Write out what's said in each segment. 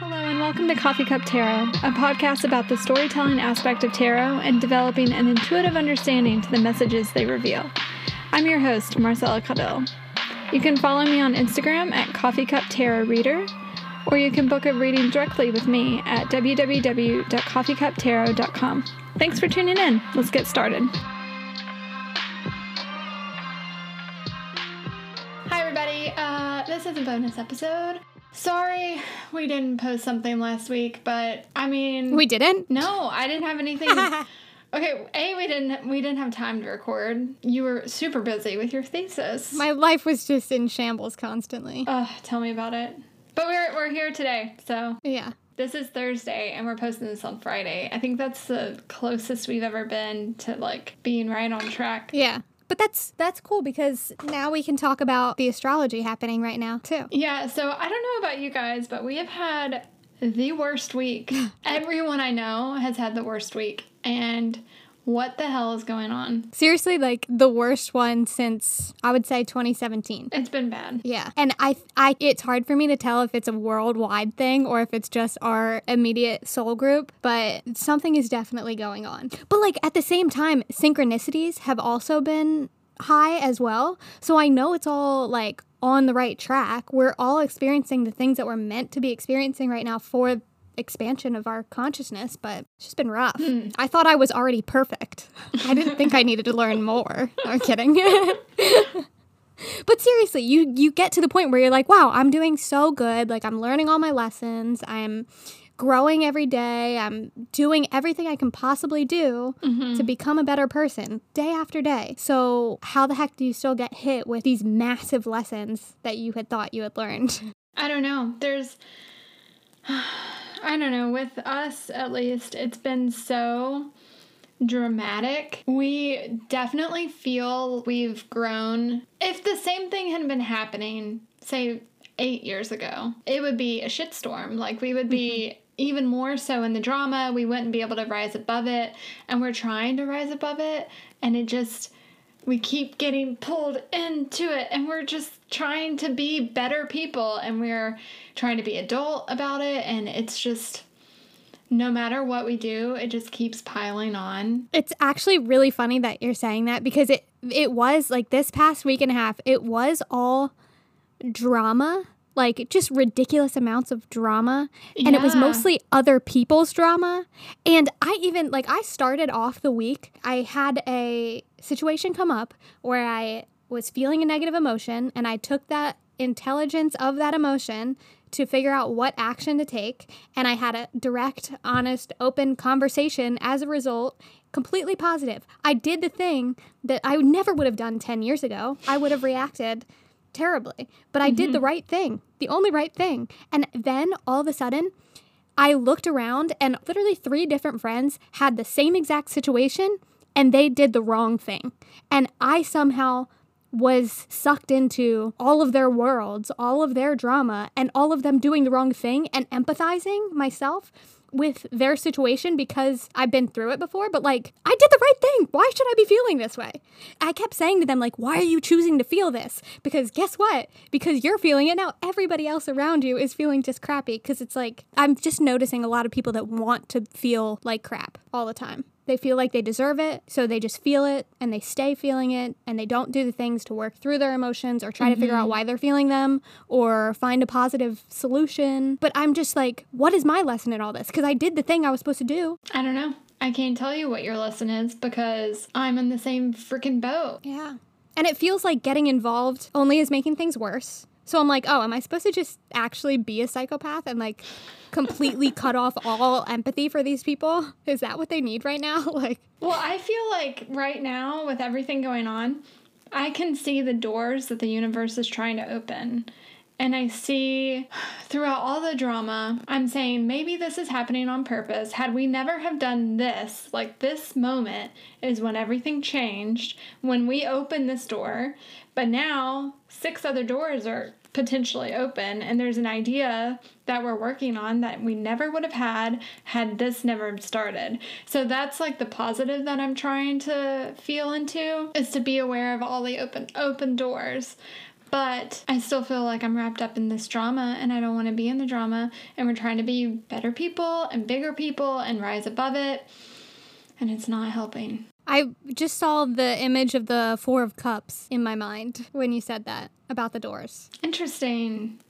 Hello, and welcome to Coffee Cup Tarot, a podcast about the storytelling aspect of tarot and developing an intuitive understanding to the messages they reveal. I'm your host, Marcella Caudill. You can follow me on Instagram at Coffee Cup Tarot Reader, or you can book a reading directly with me at www.coffeecuptarot.com. Thanks for tuning in. Let's get started. Hi, everybody. Uh, this is a bonus episode. Sorry we didn't post something last week, but I mean, We didn't? no, I didn't have anything. okay, a we didn't we didn't have time to record. You were super busy with your thesis. My life was just in shambles constantly. Ugh, tell me about it. But we're we're here today, so Yeah. this is Thursday, and we're posting this on Friday. I think that's the closest we've ever been to like being right on track. Yeah. But that's that's cool because now we can talk about the astrology happening right now too. Yeah, so I don't know about you guys, but we have had the worst week. Everyone I know has had the worst week. And what the hell is going on? Seriously, like the worst one since I would say 2017. It's been bad. Yeah. And I I it's hard for me to tell if it's a worldwide thing or if it's just our immediate soul group, but something is definitely going on. But like at the same time, synchronicities have also been high as well. So I know it's all like on the right track. We're all experiencing the things that we're meant to be experiencing right now for expansion of our consciousness, but it's just been rough. Hmm. I thought I was already perfect. I didn't think I needed to learn more. I'm kidding. But seriously, you you get to the point where you're like, wow, I'm doing so good. Like I'm learning all my lessons. I'm growing every day. I'm doing everything I can possibly do mm-hmm. to become a better person day after day. So, how the heck do you still get hit with these massive lessons that you had thought you had learned? I don't know. There's, I don't know, with us at least, it's been so dramatic. We definitely feel we've grown. If the same thing had been happening, say, eight years ago, it would be a shitstorm. Like, we would be. Mm-hmm. Even more so in the drama, we wouldn't be able to rise above it. And we're trying to rise above it. And it just, we keep getting pulled into it and we're just trying to be better people and we're trying to be adult about it and it's just no matter what we do it just keeps piling on. It's actually really funny that you're saying that because it it was like this past week and a half, it was all drama, like just ridiculous amounts of drama. And it was mostly other people's drama. And I even like I started off the week, I had a situation come up where I was feeling a negative emotion and I took that intelligence of that emotion to figure out what action to take. And I had a direct, honest, open conversation as a result, completely positive. I did the thing that I never would have done 10 years ago. I would have reacted terribly, but I did the mm-hmm. right thing, the only right thing. And then all of a sudden, I looked around and literally three different friends had the same exact situation and they did the wrong thing. And I somehow was sucked into all of their worlds, all of their drama, and all of them doing the wrong thing and empathizing myself with their situation because I've been through it before, but like, I did the right thing. Why should I be feeling this way? I kept saying to them, like, why are you choosing to feel this? Because guess what? Because you're feeling it now, everybody else around you is feeling just crappy. Because it's like, I'm just noticing a lot of people that want to feel like crap all the time. They feel like they deserve it, so they just feel it and they stay feeling it and they don't do the things to work through their emotions or try to figure out mm-hmm. why they're feeling them or find a positive solution. But I'm just like, what is my lesson in all this? Because I did the thing I was supposed to do. i don't know i can't tell you what your lesson is because i'm in the same freaking boat Yeah. And it feels like getting involved only is making things worse. So I'm like, oh, am I supposed to just actually be a psychopath and like completely cut off all empathy for these people? Is that what they need right now? Like, well i feel like right now with everything going on i can see the doors that the universe is trying to open and I see throughout all the drama, I'm saying maybe this is happening on purpose. Had we never have done this, like this moment is when everything changed, when we opened this door, but now six other doors are potentially open and there's an idea that we're working on that we never would have had had this never started. So that's like the positive that I'm trying to feel into is to be aware of all the open open doors. But I still feel like I'm wrapped up in this drama and I don't want to be in the drama. And we're trying to be better people and bigger people and rise above it. And it's not helping. I just saw the image of the Four of Cups in my mind when you said that about the doors. Interesting.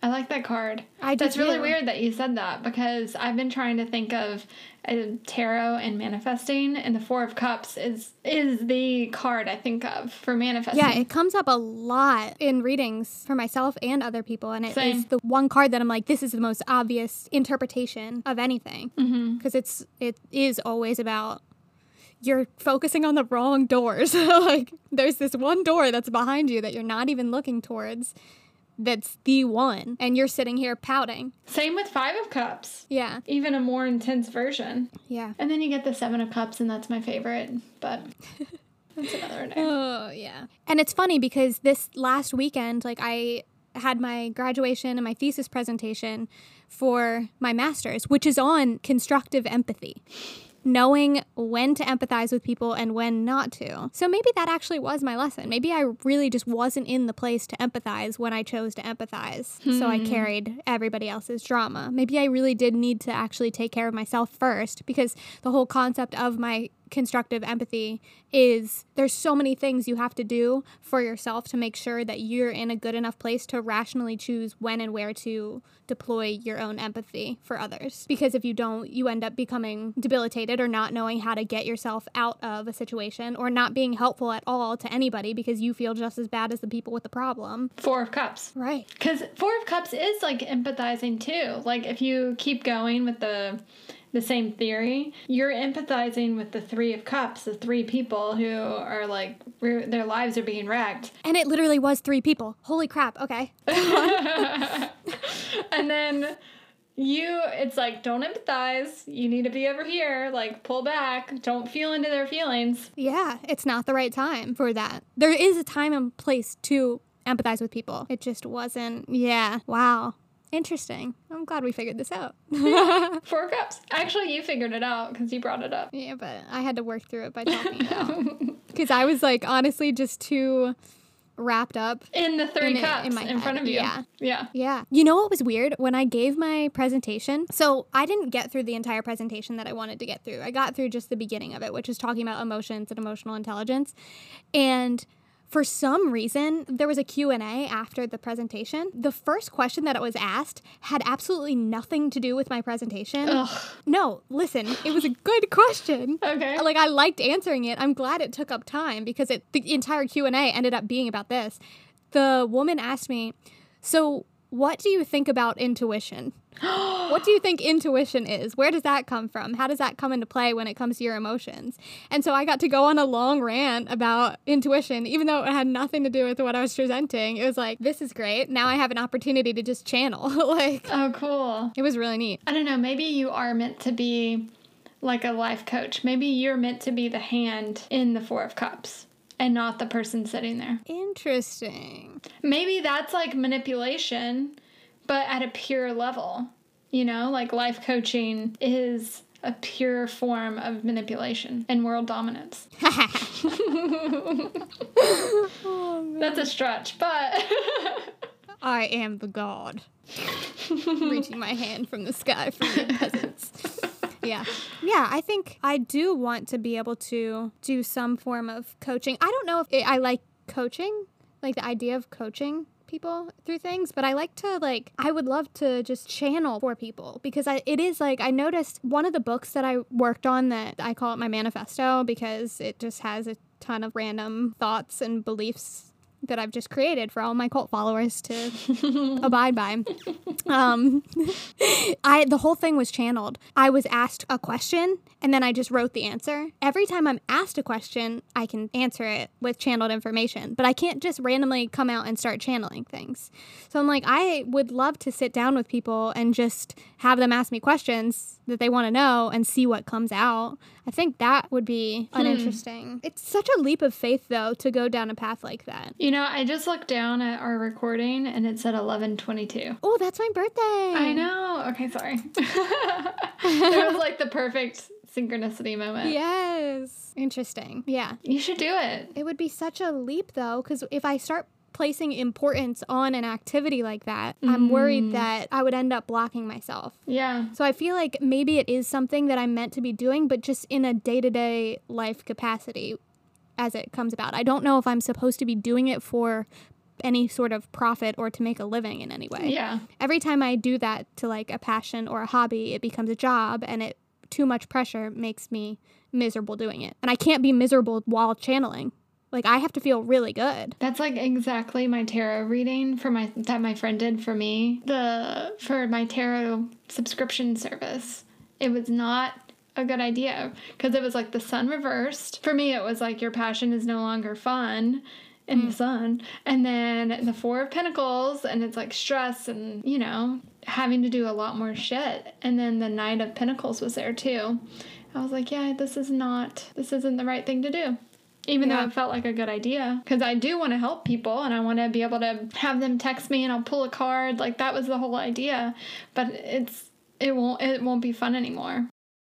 I like that card. I do That's really too. weird that you said that because I've been trying to think of uh, tarot and manifesting, and the Four of Cups is is the card I think of for manifesting. Yeah, it comes up a lot in readings for myself and other people, and it is Same. the one card that I'm like, this is the most obvious interpretation of anything Mm-hmm. because it's it is always about you're focusing on the wrong doors. like there's this one door that's behind you that you're not even looking towards. That's the one, and you're sitting here pouting. Same with Five of Cups, Yeah, even a more intense version. yeah. And then you get the Seven of Cups, and that's my favorite, but that's another day. Oh, yeah. And it's funny because this last weekend, like, I had my graduation and my thesis presentation for my master's, which is on constructive empathy. Knowing when to empathize with people and when not to. So maybe that actually was my lesson. Maybe I really just wasn't in the place to empathize when I chose to empathize. So I hmm. carried everybody else's drama. Maybe I really did need to actually take care of myself first because the whole concept of my constructive empathy is there's so many things you have to do for yourself to make sure that you're in a good enough place to rationally choose when and where to deploy your own empathy for others because if you don't you end up becoming debilitated or not knowing how to get yourself out of a situation or not being helpful at all to anybody because you feel just as bad as the people with the problem Four of Cups. right Because Four of Cups is like empathizing too. Like if you keep going with the the same theory, you're empathizing with the Three of Cups, the three people who are like their lives are being wrecked, and it literally was three people holy crap okay and then you it's like don't empathize. You need to be over here. Like pull back. Don't feel into their feelings. Yeah, it's not the right time for that. There is a time and place to empathize with people. It just wasn't. Yeah. Wow. Interesting. I'm glad we figured this out. Four Cups. Actually, you figured it out because you brought it up. yeah, but I had to work through it by talking it out. Because I was like, honestly, just too wrapped up. In the Three In it- Cups in in, my front of you. yeah. Yeah. Yeah. You know what was weird? When I gave my presentation, so I didn't get through the entire presentation that I wanted to get through. I got through just the beginning of it, which is talking about emotions and emotional intelligence. And for some reason, there was a Q&A after the presentation. The first question that it was asked had absolutely nothing to do with my presentation. Ugh. No, listen, it was a good question. Okay. Like I liked answering it. I'm glad it took up time because it the entire Q&A ended up being about this. The woman asked me, "So, what do you think about intuition? what do you think intuition is? Where does that come from? How does that come into play when it comes to your emotions?" And so I got to go on a long rant about intuition even though it had nothing to do with what I was presenting. It was like, "This is great. Now I have an opportunity to just channel." like Oh, cool. it was really neat. I don't know. Maybe you are meant to be like a life coach. Maybe you're meant to be the hand in the Four of Cups and not the person sitting there. Interesting. Maybe that's like manipulation, but at a pure level. You know, like life coaching is a pure form of manipulation and world dominance. That's a stretch, but I am the god. Reaching my hand from the sky for you peasants. Yeah. Yeah, I think I do want to be able to do some form of coaching. I don't know if I like coaching, like the idea of coaching people through things, but I like to like I would love to just channel for people because I it is like I noticed one of the books that I worked on that I call it my manifesto because it just has a ton of random thoughts and beliefs that I've just created for all my cult followers to abide by. Um, I the whole thing was channeled. I was asked a question and then I just wrote the answer. Every time I'm asked a question, I can answer it with channeled information, but I can't just randomly come out and start channeling things. So I'm like, I would love to sit down with people and just have them ask me questions that they want to know and see what comes out. I think that would be hmm. uninteresting. It's such a leap of faith though to go down a path like that. you know, I just looked down at our recording and it said 1122. Oh, that's my birthday. I know. Okay, sorry. it was like the perfect synchronicity moment. Yes. Interesting. Yeah. You should do it. It would be such a leap though, because if I start placing importance on an activity like that, I'm worried mm. that I would end up blocking myself. Yeah. So I feel like maybe it is something that I'm meant to be doing, but just in a day to day life capacity as it comes about. I don't know if I'm supposed to be doing it for any sort of profit or to make a living in any way. Yeah. Every time I do that to like a passion or a hobby, it becomes a job and it too much pressure makes me miserable doing it. And I can't be miserable while channeling. Like I have to feel really good. That's like exactly my tarot reading for my that my friend did for me. The for my tarot subscription service. It was not a good idea because it was like the sun reversed. For me it was like your passion is no longer fun in the mm. sun. And then the 4 of pentacles and it's like stress and, you know, having to do a lot more shit. And then the knight of pentacles was there too. I was like, yeah, this is not this isn't the right thing to do even Yeah. though it felt like a good idea because i do want to help people and i want to be able to have them text me and i'll pull a card like that was the whole idea but it's it won't it won't be fun anymore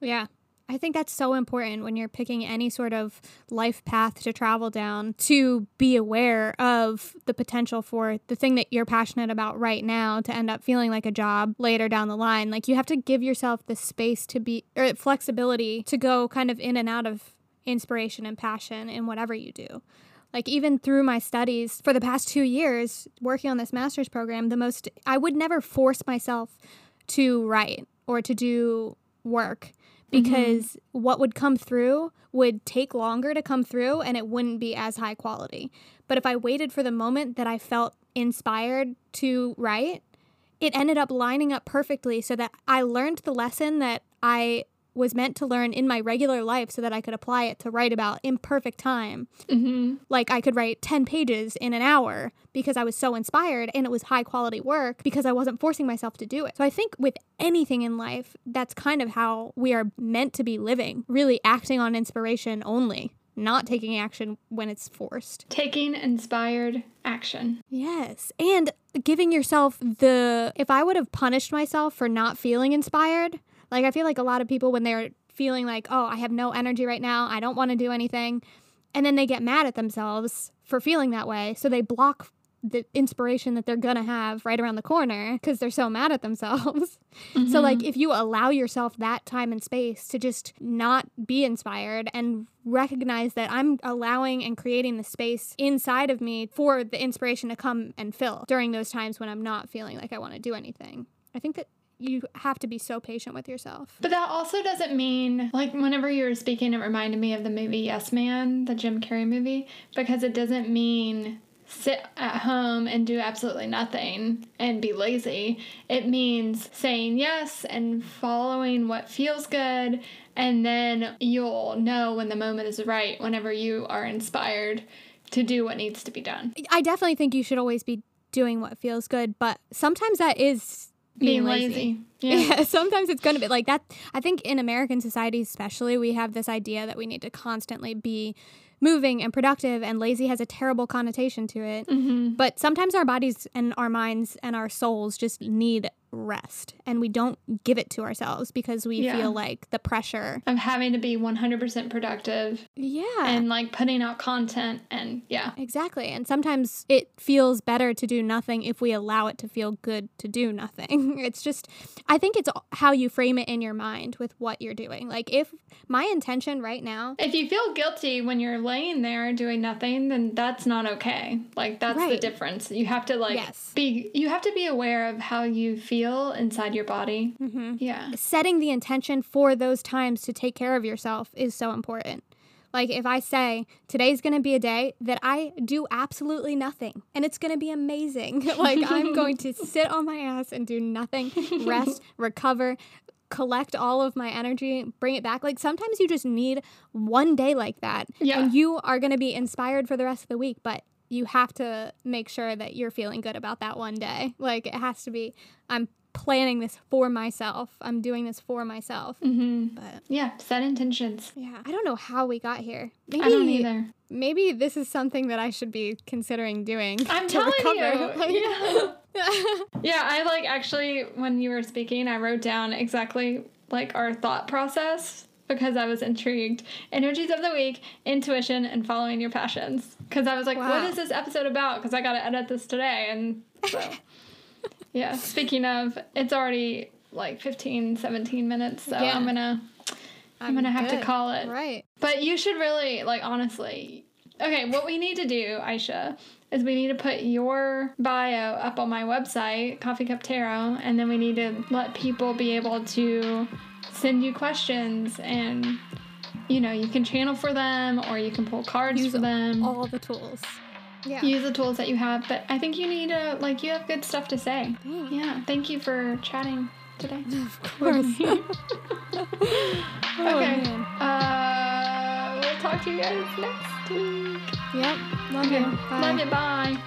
Yeah. I think that's so important when you're picking any sort of life path to travel down to be aware of the potential for the thing that you're passionate about right now to end up feeling like a job later down the line. Like you have to give yourself the space to be or flexibility to go kind of in and out of inspiration and passion in whatever you do. Like even through my studies for the past 2 years working on this master's program, the most I would never force myself to write or to do work mm-hmm. because what would come through would take longer to come through and it wouldn't be as high quality. But if I waited for the moment that I felt inspired to write, it ended up lining up perfectly so that I learned the lesson that I was meant to learn in my regular life so that I could apply it to write about in perfect time. mm-hmm. Like I could write 10 pages in an hour because I was so inspired and it was high quality work because I wasn't forcing myself to do it. So I think with anything in life, that's kind of how we are meant to be living, really acting on inspiration only, not taking action when it's forced. taking inspired action Yes. And giving yourself the if I would have punished myself for not feeling inspired, like I feel like a lot of people when they're feeling like, "Oh, I have no energy right now. I don't want to do anything." And then they get mad at themselves for feeling that way, so they block the inspiration that they're going to have right around the corner because they're so mad at themselves. So like mm-hmm. if you allow yourself that time and space to just not be inspired and recognize that I'm allowing and creating the space inside of me for the inspiration to come and fill during those times when I'm not feeling like I want to do anything. I think that you have to be so patient with yourself. but that also doesn't mean like whenever you were speaking it reminded me of the movie yes man the jim carrey movie because it doesn't mean sit at home and do absolutely nothing and be lazy. It means saying yes and following what feels good, and then you'll know when the moment is right whenever you are inspired to do what needs to be done. I definitely think you should always be doing what feels good, but sometimes that is being, Being lazy. lazy. Yeah. Yeah, sometimes it's going to be like that. I think in American society, especially, we have this idea that we need to constantly be moving and productive, and lazy has a terrible connotation to it. Mm-hmm. But sometimes our bodies and our minds and our souls just need rest, and we don't give it to ourselves because we Yeah. feel like the pressure. Of having to be 100% productive Yeah. and like putting out content and yeah. Exactly. And sometimes it feels better to do nothing if we allow it to feel good to do nothing. It's just, I think it's how you frame it in your mind with what you're doing. Like, if my intention right now, If you feel guilty when you're laying there doing nothing, then that's not okay. Like that's the difference. You have to like Yes. be you have to be aware of how you feel inside your body. Mhm. Yeah. setting the intention for those times to take care of yourself is so important. Like, if I say today's gonna be a day that I do absolutely nothing and it's gonna be amazing, like, I'm going to sit on my ass and do nothing, rest, recover, collect all of my energy, bring it back. Like, sometimes you just need one day like that. Yeah. And you are gonna be inspired for the rest of the week, but you have to make sure that you're feeling good about that one day. Like, it has to be, I'm planning this for myself. I'm doing this for myself. hmm But Yeah. Set intentions. yeah, I don't know how we got here. Maybe I don't either. maybe this is something that I should be considering doing. I'm to telling recover. you. Yeah. yeah, I like actually when you were speaking, I wrote down exactly like our thought process because I was intrigued. Energies of the week, intuition, and following your passions. Because I was like, Wow. what is this episode about? Because I got to edit this today. And so, yeah, speaking of, it's already like 15, 17 minutes. So Yeah. I'm going to. I'm gonna have to call it. Right. But you should really, like, honestly. Okay, what we need to do, Aisha, is we need to put your bio up on my website, Coffee Cup Tarot, and then we need to let people be able to send you questions and. You know, you can channel for them or you can pull cards Use for them. All the tools. Yeah. Use the tools that you have. But I think you need to, like, you have good stuff to say. Thanks. Yeah, thank you for chatting today. Of course. Oh, okay. man. Uh, we'll talk to you guys next week. Yep. Love Okay. you. Bye. Love you. Bye.